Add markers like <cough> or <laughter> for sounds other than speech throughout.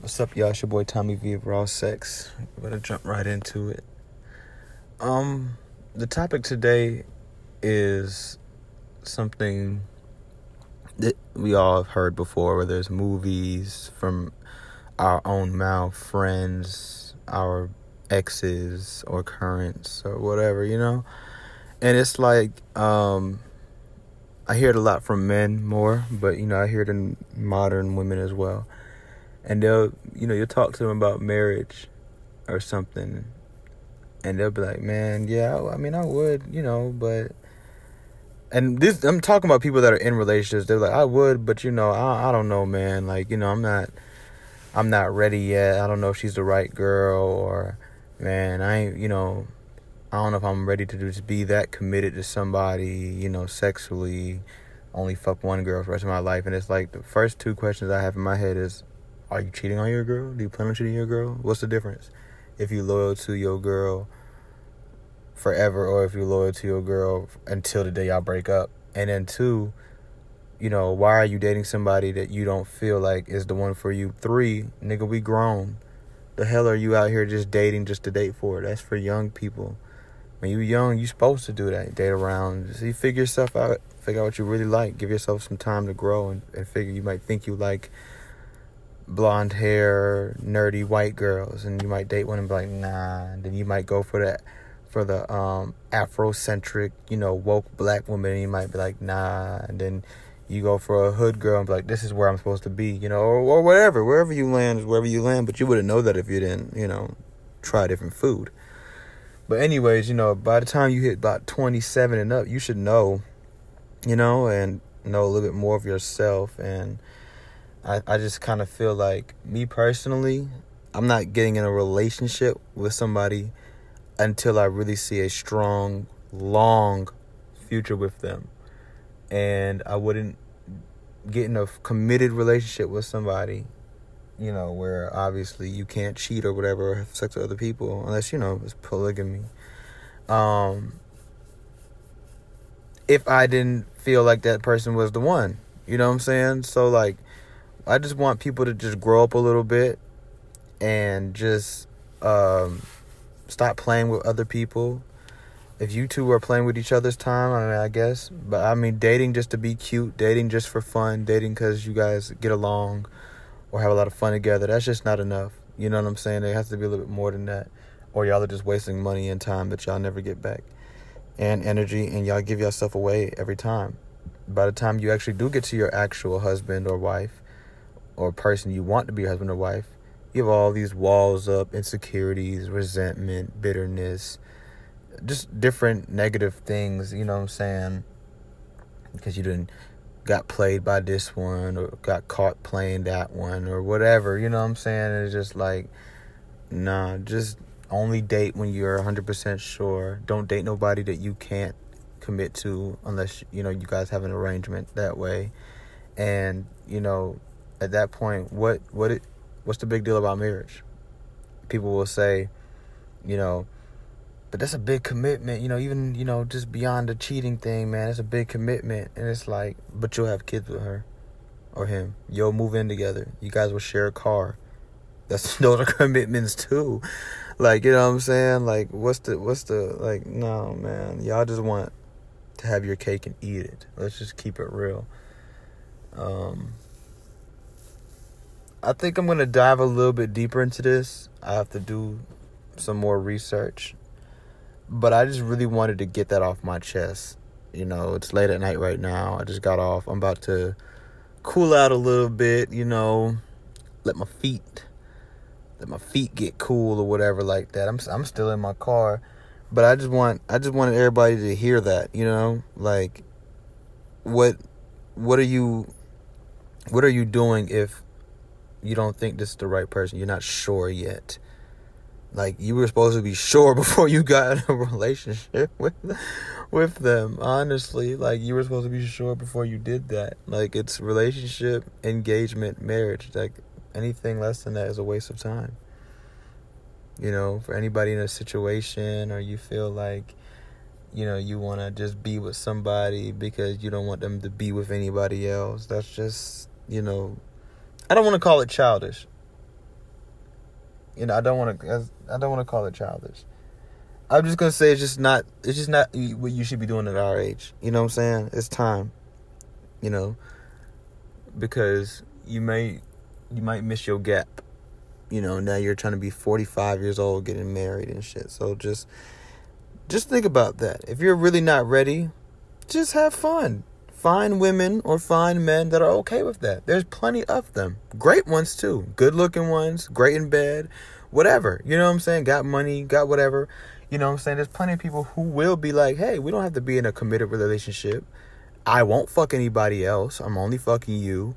What's up, y'all? It's your boy Tommy V of Raw Sex. We're gonna jump right into it. Um, the topic today is something that we all have heard before, whether it's movies from our own mouth, friends, our exes or currents or whatever, you know? And it's like, um, I hear it a lot from men more, but you know, I hear it in modern women as well and they'll you know you'll talk to them about marriage or something. And they'll be like man yeah i mean i would you know but and this i'm talking about people that are in relationships. They're like i would but you know i, I don't know man. Like you know i'm not i'm not ready yet. I don't know if she's the right girl or man i ain't you know i don't know if i'm ready to just be that committed to somebody you know sexually only fuck one girl for the rest of my life. And it's like the first two questions i have in my head is are you cheating on your girl? Do you plan on cheating your girl? What's the difference? If you loyal to your girl forever or if you're loyal to your girl until the day y'all break up. And then two, you know, why are you dating somebody that you don't feel like is the one for you? Three, nigga, we grown. The hell are you out here just dating just to date for? That's for young people. When you young, you supposed to do that. Date around. See, figure yourself out. Figure out what you really like. Give yourself some time to grow and, and figure you might think you like blonde hair, nerdy white girls, and you might date one and be like, nah. And then you might go for that for the um Afrocentric, you know, woke black woman, and you might be like, nah. And then you go for a hood girl and be like, this is where I'm supposed to be, you know, or, or whatever. Wherever you land is wherever you land, but you wouldn't know that if you didn't, you know, try different food. But anyways, you know, by the time you hit about 27 and up, you should know, you know, and know a little bit more of yourself and I, I just kind of feel like me personally, I'm not getting in a relationship with somebody until I really see a strong, long future with them. And I wouldn't get in a committed relationship with somebody, you know, where obviously you can't cheat or whatever or have sex with other people unless, you know, it's polygamy. Um, if I didn't feel like that person was the one. You know what I'm saying? So like I just want people to just grow up a little bit and just um, stop playing with other people. If you two are playing with each other's time, I mean, I guess. But I mean, dating just to be cute, dating just for fun, dating because you guys get along or have a lot of fun together, that's just not enough. You know what I'm saying? There has to be a little bit more than that. Or y'all are just wasting money and time that y'all never get back. And energy, and y'all give yourself away every time. By the time you actually do get to your actual husband or wife, or person you want to be husband or wife, you have all these walls up, insecurities, resentment, bitterness, just different negative things, you know what I'm saying? Because you didn't got played by this one or got caught playing that one or whatever, you know what I'm saying? it's just like nah, just only date when you're 100% sure. Don't date nobody that you can't commit to unless you know you guys have an arrangement that way. And, you know, at that point, what what it, what's the big deal about marriage? People will say, you know, but that's a big commitment, you know, even, you know, just beyond the cheating thing, man, it's a big commitment. And it's like, but you'll have kids with her or him. You'll move in together. You guys will share a car. That's <laughs> those are commitments too. Like, you know what I'm saying? Like what's the what's the like no man. Y'all just want to have your cake and eat it. Let's just keep it real. Um I think I'm going to dive a little bit deeper into this. I have to do some more research. But I just really wanted to get that off my chest. You know, it's late at night right now. I just got off. I'm about to cool out a little bit, you know, let my feet let my feet get cool or whatever like that. I'm I'm still in my car, but I just want I just wanted everybody to hear that, you know? Like what what are you what are you doing if you don't think this is the right person. You're not sure yet. Like you were supposed to be sure <laughs> before you got in a relationship <laughs> with with them. Honestly, like you were supposed to be sure before you did that. Like it's relationship, engagement, marriage. Like anything less than that is a waste of time. You know, for anybody in a situation or you feel like you know, you want to just be with somebody because you don't want them to be with anybody else. That's just, you know, I don't want to call it childish. You know, I don't want to. I don't want to call it childish. I'm just gonna say it's just not. It's just not what you should be doing at our age. You know what I'm saying? It's time. You know, because you may you might miss your gap. You know, now you're trying to be 45 years old, getting married and shit. So just just think about that. If you're really not ready, just have fun. Find women or find men that are okay with that. There's plenty of them. Great ones too. Good looking ones, great in bed, whatever. You know what I'm saying? Got money, got whatever. You know what I'm saying? There's plenty of people who will be like, hey, we don't have to be in a committed relationship. I won't fuck anybody else. I'm only fucking you.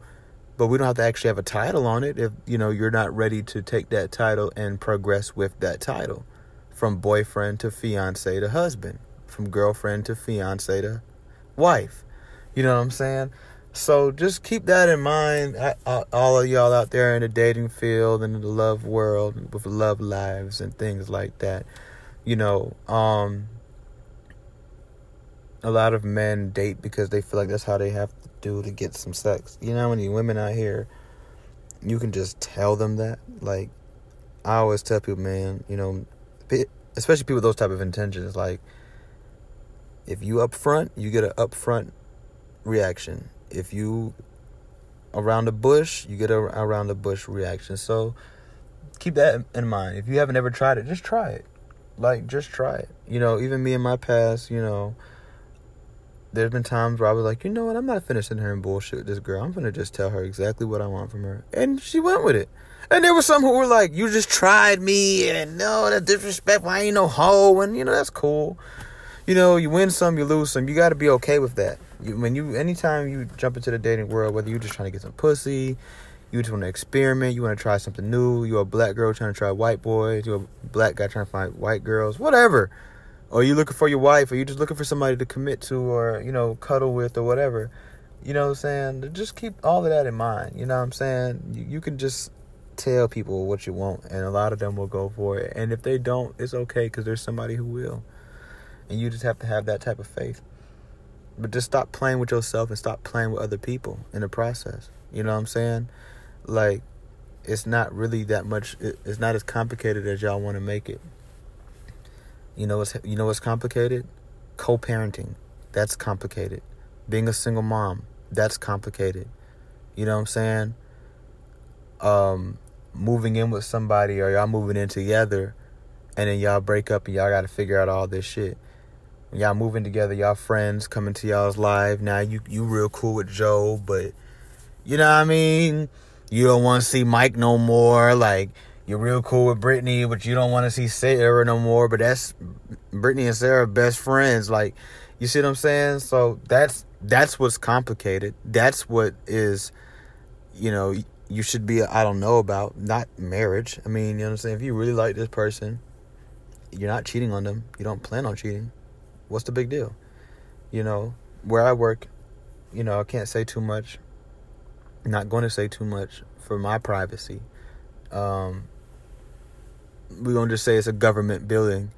But we don't have to actually have a title on it if, you know, you're not ready to take that title and progress with that title. From boyfriend to fiance to husband. From girlfriend to fiance to wife. You know what I'm saying? So just keep that in mind. All of y'all out there in the dating field and the love world with love lives and things like that. You know, um, a lot of men date because they feel like that's how they have to do to get some sex. You know many women out here you can just tell them that? Like I always tell people, man, you know, especially people with those type of intentions, like if you up front, you get an upfront reaction. If you around the bush, you get a around the bush reaction. So keep that in mind. If you haven't ever tried it, just try it. Like just try it. You know, even me in my past, you know, there's been times where I was like, you know what, I'm not finishing her and bullshit with this girl. I'm gonna just tell her exactly what I want from her. And she went with it. And there were some who were like, you just tried me and no, that's disrespectful. I ain't no hoe. And you know, that's cool. You know, you win some, you lose some. You gotta be okay with that. When you anytime you jump into the dating world, whether you're just trying to get some pussy, you just want to experiment, you want to try something new, you're a black girl trying to try white boys, you're a black guy trying to find white girls, whatever. Or you looking for your wife, or you just looking for somebody to commit to, or you know, cuddle with, or whatever. You know what I'm saying? Just keep all of that in mind. You know what I'm saying? You, you can just tell people what you want, and a lot of them will go for it. And if they don't, it's okay because there's somebody who will. And you just have to have that type of faith. But just stop playing with yourself and stop playing with other people in the process. You know what I'm saying? Like, it's not really that much. It's not as complicated as y'all want to make it. You know what's you know what's complicated? Co-parenting. That's complicated. Being a single mom. That's complicated. You know what I'm saying? Um, moving in with somebody or y'all moving in together, and then y'all break up and y'all got to figure out all this shit y'all moving together, y'all friends coming to y'all's live. Now you you real cool with Joe, but you know what I mean? You don't want to see Mike no more. Like you're real cool with Brittany, but you don't want to see Sarah no more. But that's Brittany and Sarah best friends. Like you see what I'm saying? So that's that's what's complicated. That's what is, you know, you should be. I don't know about not marriage. I mean, you know what I'm saying? If you really like this person, you're not cheating on them. You don't plan on cheating what's the big deal? You know, where I work, you know, I can't say too much. I'm not going to say too much for my privacy. Um, we're going to just say it's a government building.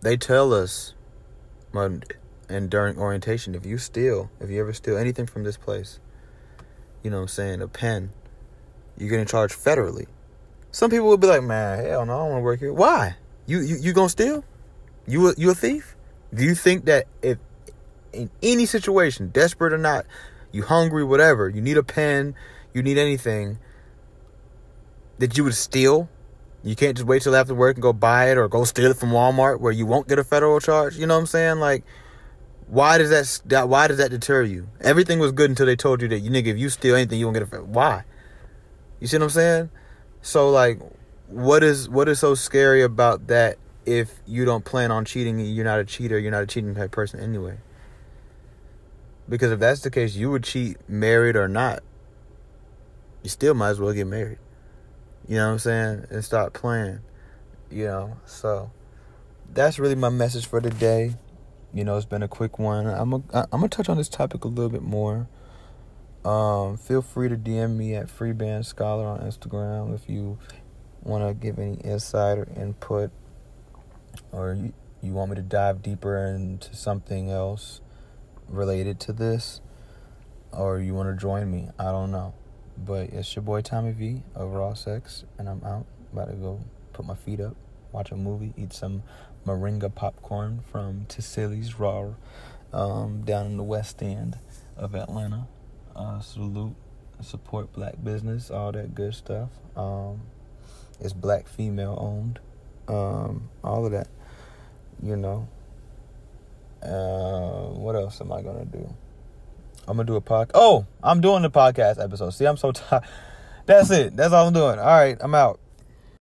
They tell us, and during orientation, if you steal, if you ever steal anything from this place, you know what I'm saying, a pen, you're getting charged federally. Some people will be like, man, hell no, I don't want to work here. Why? You, you, you gonna steal? You a, you a thief? Do you think that if in any situation, desperate or not, you hungry, whatever, you need a pen, you need anything, that you would steal? You can't just wait till after work and go buy it or go steal it from Walmart where you won't get a federal charge. You know what I'm saying? Like, why does that, that why does that deter you? Everything was good until they told you that you nigga if you steal anything you won't get a federal. why? You see what I'm saying? So like, what is what is so scary about that if you don't plan on cheating, you're not a cheater, you're not a cheating type person anyway. Because if that's the case, you would cheat married or not. You still might as well get married. You know what I'm saying? And stop playing. You know, so that's really my message for today. You know, it's been a quick one. I'm a, I'm gonna touch on this topic a little bit more. Um, feel free to DM me at Freeband Scholar on Instagram if you want to give any insight or input or you, you want me to dive deeper into something else related to this, or you want to join me, I don't know. But it's your boy Tommy V Raw Sex, and I'm out. About to go put my feet up, watch a movie, eat some moringa popcorn from Tassili's Raw um, down in the West End of Atlanta. Uh, salute, support black business, all that good stuff. Um, it's black female owned, um, all of that. You know. Uh, what else am I gonna do? I'm gonna do a podcast. Oh, I'm doing the podcast episode. See, I'm so <laughs> tired. That's it. That's all I'm doing. All right, I'm out.